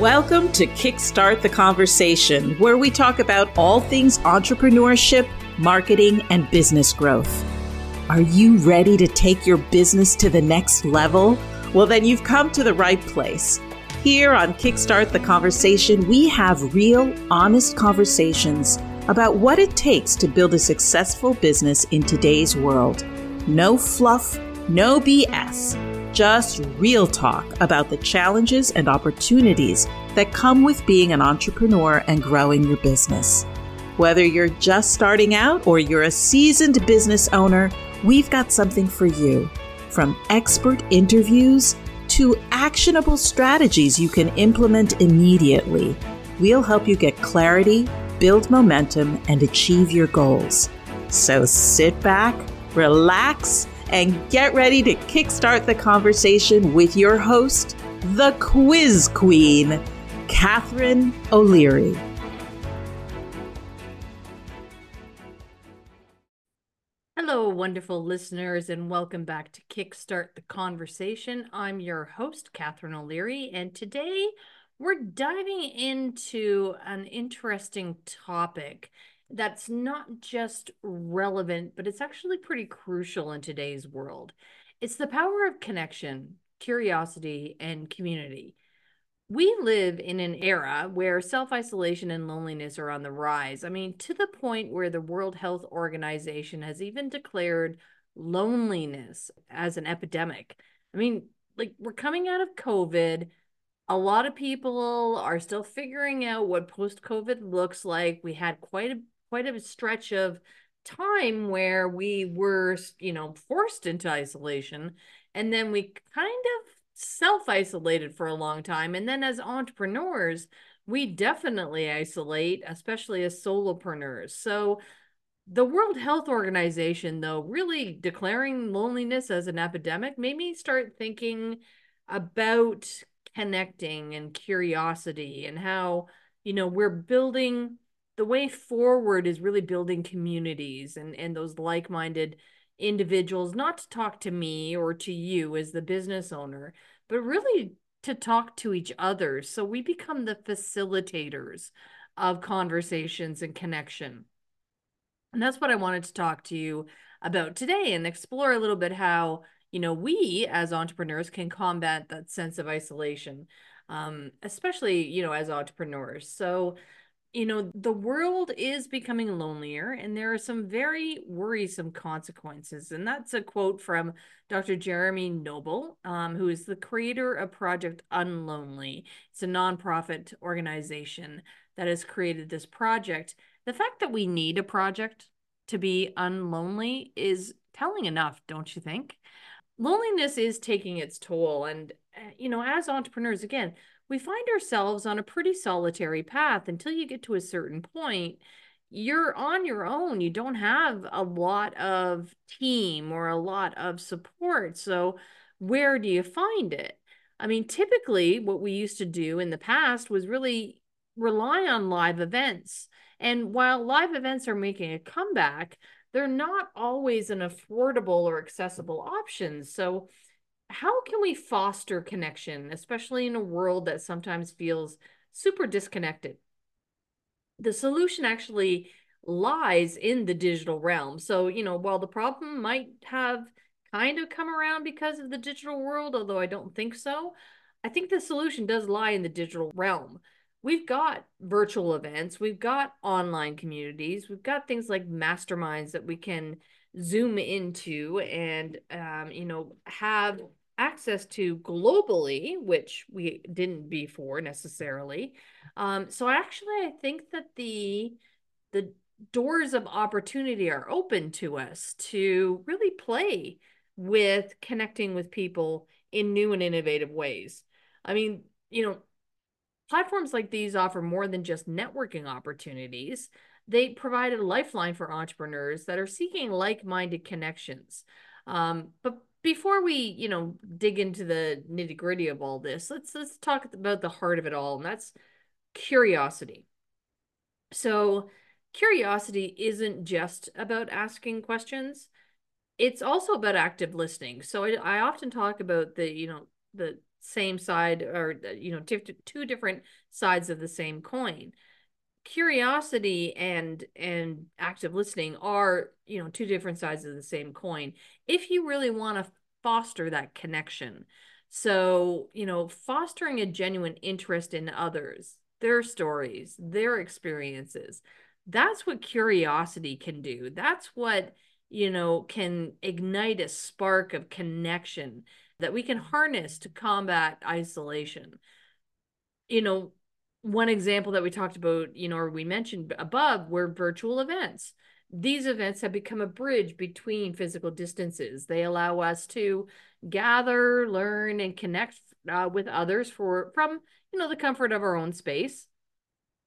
Welcome to Kickstart the Conversation, where we talk about all things entrepreneurship, marketing, and business growth. Are you ready to take your business to the next level? Well, then you've come to the right place. Here on Kickstart the Conversation, we have real, honest conversations about what it takes to build a successful business in today's world. No fluff, no BS just real talk about the challenges and opportunities that come with being an entrepreneur and growing your business. Whether you're just starting out or you're a seasoned business owner, we've got something for you. From expert interviews to actionable strategies you can implement immediately, we'll help you get clarity, build momentum, and achieve your goals. So sit back, relax, and get ready to kickstart the conversation with your host, the quiz queen, Catharine O'Leary. Hello, wonderful listeners, and welcome back to Kickstart the Conversation. I'm your host, Catharine O'Leary, and today we're diving into an interesting topic that's not just relevant, but it's actually pretty crucial in today's world. It's the power of connection, curiosity, and community. We live in an era where self isolation and loneliness are on the rise. I mean, to the point where the World Health Organization has even declared loneliness as an epidemic. I mean, like, we're coming out of COVID a lot of people are still figuring out what post COVID looks like. We had quite a quite a stretch of time where we were, you know, forced into isolation. And then we kind of self isolated for a long time. And then as entrepreneurs, we definitely isolate, especially as solopreneurs. So, the World Health Organization, though, really declaring loneliness as an epidemic made me start thinking about connecting and curiosity and how, you know, we're building the way forward is really building communities and and those like-minded individuals not to talk to me or to you as the business owner but really to talk to each other. So we become the facilitators of conversations and connection. And that's what i wanted to talk to you about today and explore a little bit how you know we as entrepreneurs can combat that sense of isolation um, especially you know as entrepreneurs. So you know, the world is becoming lonelier and there are some very worrisome consequences. And that's a quote from Dr. Jeremy Nobel, um, who is the creator of Project Unlonely. It's a nonprofit organization that has created this project. The fact that we need a project to be unlonely is telling enough, don't you think? Loneliness is taking its toll. And, eh, you know, as entrepreneurs, again, we find ourselves on a pretty solitary path until you get to a certain point you're on your own you don't have a lot of team or a lot of support so where do you find it? I mean typically what we used to do in the past was really rely on live events and while live events are making a comeback they're not always an affordable or accessible option so how can we foster connection, especially in a world that sometimes feels super disconnected? The solution actually lies in the digital realm. So, you know, while the problem might have kind of come around because of the digital world, although I don't think so, I think the solution does lie in the digital realm. We've got virtual events, we've got online communities, we've got things like masterminds that we can zoom into and um, you know have access to globally which we didn't before necessarily. Um, so actually i think that the the doors of opportunity are open to us to really play with connecting with people in new and innovative ways. I mean you know platforms like these offer more than just networking opportunities they provide a lifeline for entrepreneurs that are seeking like-minded connections. Um, but before we, you know, dig into the nitty-gritty of all this, let's let's talk about the heart of it all, and that's curiosity. So, curiosity isn't just about asking questions; it's also about active listening. So, I, I often talk about the, you know, the same side or you know two different sides of the same coin. Curiosity and and active listening are you know two different sides of the same coin if you really want to foster that connection. So you know fostering a genuine interest in others their stories their experiences that's what curiosity can do. That's what you know can ignite a spark of connection that we can harness to combat isolation you know one example that we talked about, you know, or we mentioned above were virtual events. These events have become a bridge between physical distances. They allow us to gather, learn, and connect uh, with others for from you know the comfort of our own space.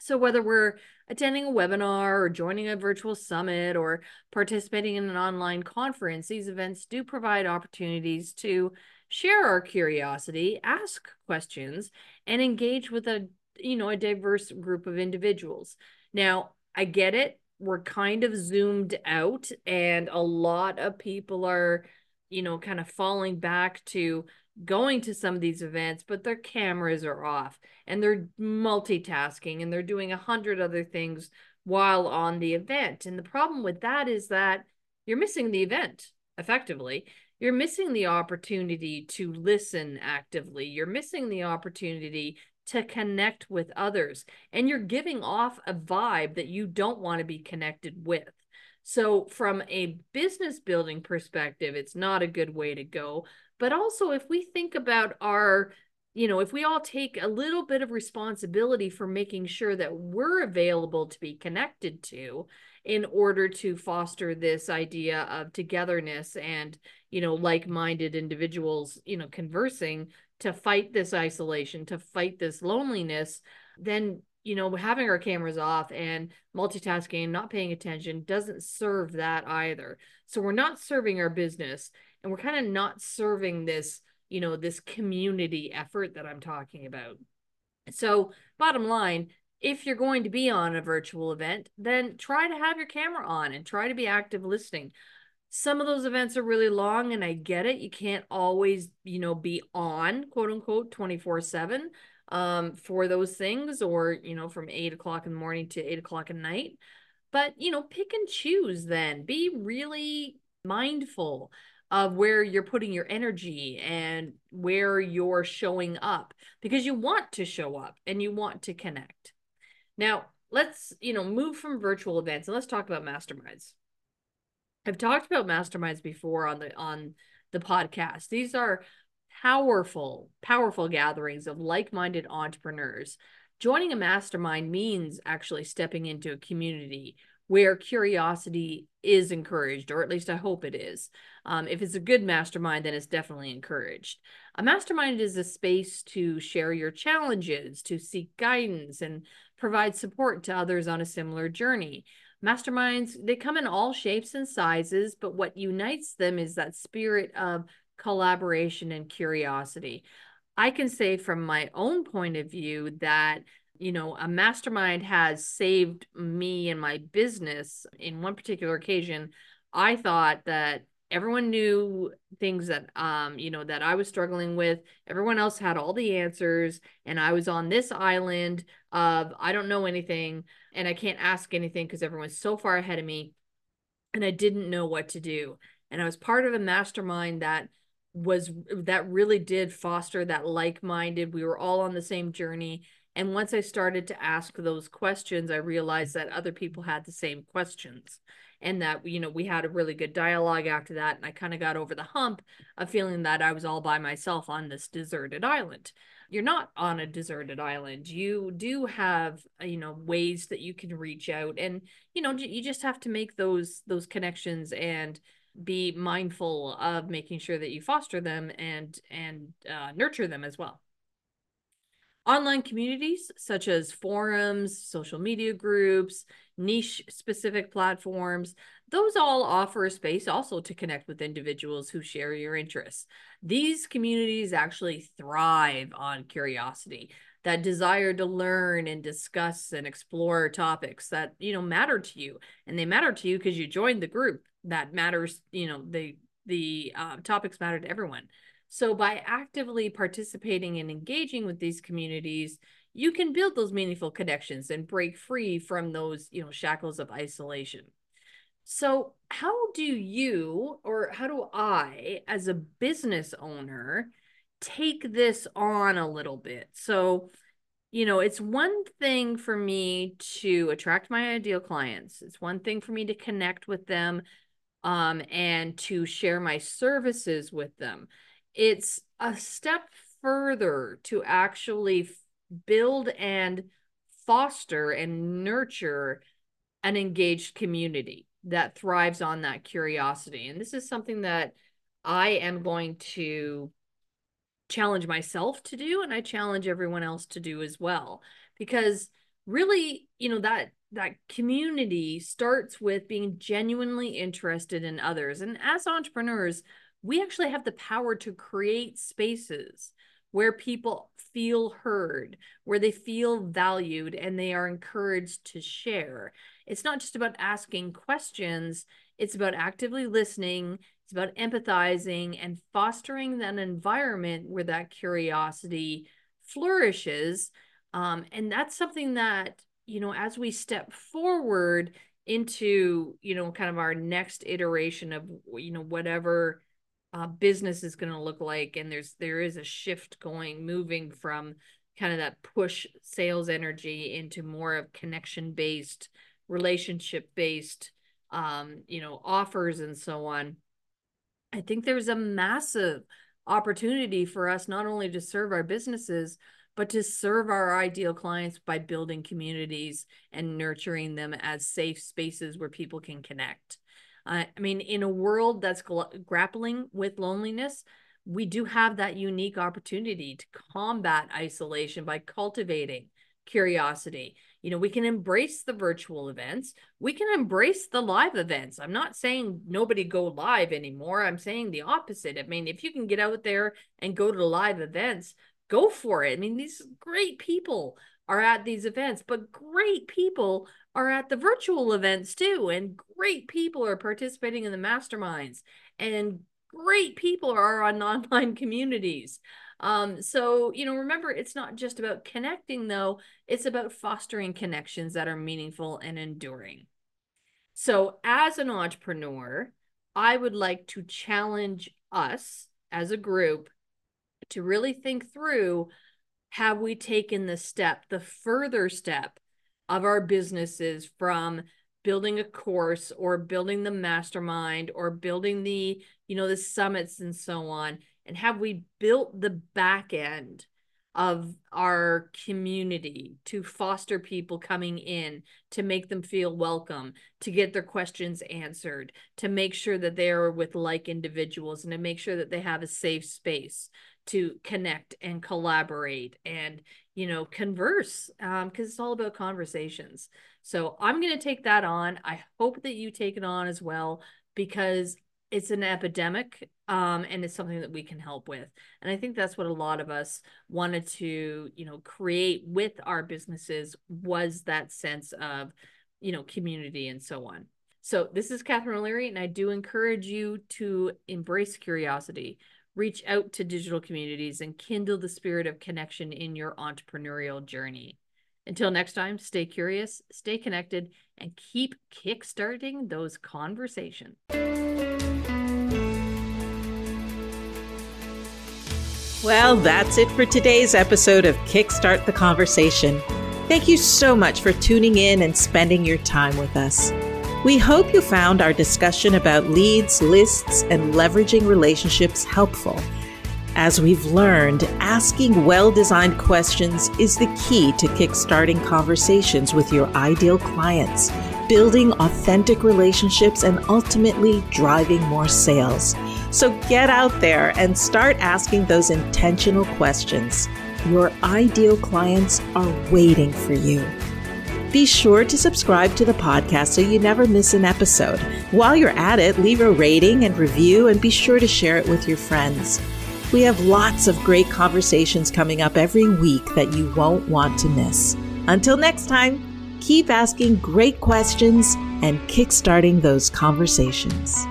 So whether we're attending a webinar or joining a virtual summit or participating in an online conference, these events do provide opportunities to share our curiosity, ask questions, and engage with a you know, a diverse group of individuals. Now, I get it. We're kind of zoomed out, and a lot of people are, you know, kind of falling back to going to some of these events, but their cameras are off and they're multitasking and they're doing a hundred other things while on the event. And the problem with that is that you're missing the event effectively. You're missing the opportunity to listen actively. You're missing the opportunity to connect with others and you're giving off a vibe that you don't want to be connected with. So, from a business building perspective, it's not a good way to go. But also, if we think about our, you know, if we all take a little bit of responsibility for making sure that we're available to be connected to in order to foster this idea of togetherness and, you know, like minded individuals, you know, conversing, to fight this isolation, to fight this loneliness, then you know having our cameras off and multitasking not paying attention doesn't serve that either. So we're not serving our business and we're kind of not serving this you know this community effort that i'm talking about. So bottom line if you're going to be on a virtual event then try to have your camera on and try to be active listening. Some of those events are really long and i get it. You can't always you know be on quote unquote 24 7 um for those things or you know from eight o'clock in the morning to eight o'clock at night. But you know pick and choose then. Be really mindful of where you're putting your energy and where you're showing up because you want to show up and you want to connect now let's you know move from virtual events and let's talk about masterminds I've talked about masterminds before on the on the podcast. These are powerful, powerful gatherings of like-minded entrepreneurs. Joining a mastermind means actually stepping into a community where curiosity is encouraged, or at least I hope it is. Um, if it's a good mastermind, then it's definitely encouraged. A mastermind is a space to share your challenges, to seek guidance, and provide support to others on a similar journey. Masterminds, they come in all shapes and sizes, but what unites them is that spirit of collaboration and curiosity. I can say from my own point of view that you know, a mastermind has saved me and my business. In one particular occasion, I thought that everyone knew things that um you know that I was struggling with. Everyone else had all the answers and I was on this island of I don't know anything and I can't ask anything because everyone's so far ahead of me and I didn't know what to do. And I was part of a mastermind that was that really did foster that like-minded. We were all on the same journey. And once I started to ask those questions I realized that other people had the same questions and that you know we had a really good dialogue after that and i kind of got over the hump of feeling that i was all by myself on this deserted island. You're not on a deserted island. You do have uh, you know ways that you can reach out and you know you just have to make those those connections and be mindful of making sure that you foster them and and uh, nurture them as well Online communities such as forums, social media groups, niche specific platforms, those all offer a space also to connect with individuals who share your interests. These communities actually thrive on curiosity, that desire to learn and discuss and explore topics that, you know, matter to you. And they matter to you because you joined the group that matters, you know, the the uh, topics matter to everyone. So by actively participating and engaging with these communities, you can build those meaningful connections and break free from those, you know, shackles of isolation. So, how do you or how do I as a business owner take this on a little bit? So, you know, it's one thing for me to attract my ideal clients. It's one thing for me to connect with them um, and to share my services with them. It's a step further to actually build and foster and nurture an engaged community that thrives on that curiosity. And this is something that I am going to challenge myself to do and I challenge everyone else to do as well because really, you know, that that community starts with being genuinely interested in others. And as entrepreneurs, we actually have the power to create spaces where people feel heard, where they feel valued, and they are encouraged to share. It's not just about asking questions, it's about actively listening, it's about empathizing and fostering that environment where that curiosity flourishes. Um, and that's something that, you know, as we step forward into, you know, kind of our next iteration of, you know, whatever uh, business is going to look like and there's there is a shift going moving from kind of that push sales energy into more of connection based relationship based um you know offers and so on. I think there's a massive opportunity for us not only to serve our businesses but to serve our ideal clients by building communities and nurturing them as safe spaces where people can connect uh, I mean, in a world that's grappling with loneliness, we do have that unique opportunity to combat isolation by cultivating curiosity. You know, we can embrace the virtual events. We can embrace the live events. I'm not saying nobody go live anymore. I'm saying the opposite. I mean, if you can get out there and go to the live events, go for it. I mean, these great people are at these events, but great people are at the virtual events too. And great people are participating in the masterminds. And great people are on online communities. Um, so, you know, remember, it's not just about connecting, though, it's about fostering connections that are meaningful and enduring. So, as an entrepreneur, I would like to challenge us as a group to really think through have we taken the step, the further step of our businesses from building a course or building the mastermind or building the, you know, the summits and so on? And have we built the back end of our community to foster people coming in, to make them feel welcome, to get their questions answered, to make sure that they are with like individuals and to make sure that they have a safe space to connect and collaborate and you know converse um because it's all about conversations. So i'm going to take that on. I hope that you take it on as well because it's an epidemic um and it's something that we can help with. And i think that's what a lot of us wanted to you know create with our businesses was that sense of you know community and so on. So this is catharine o'leary and i do encourage you to embrace curiosity reach out to digital communities and kindle the spirit of connection in your entrepreneurial journey. Until next time, stay curious, stay connected, and keep kickstarting those conversations. Well, that's it for today's episode of Kickstart the Conversation. Thank you so much for tuning in and spending your time with us. We hope you found our discussion about leads, lists, and leveraging relationships helpful. As we've learned, asking well designed questions is the key to kickstarting conversations with your ideal clients, building authentic relationships, and ultimately driving more sales. So get out there and start asking those intentional questions. Your ideal clients are waiting for you. Be sure to subscribe to the podcast so you never miss an episode. While you're at it, leave a rating and review and be sure to share it with your friends. We have lots of great conversations coming up every week that you won't want to miss. Until next time, keep asking great questions and kickstarting those conversations.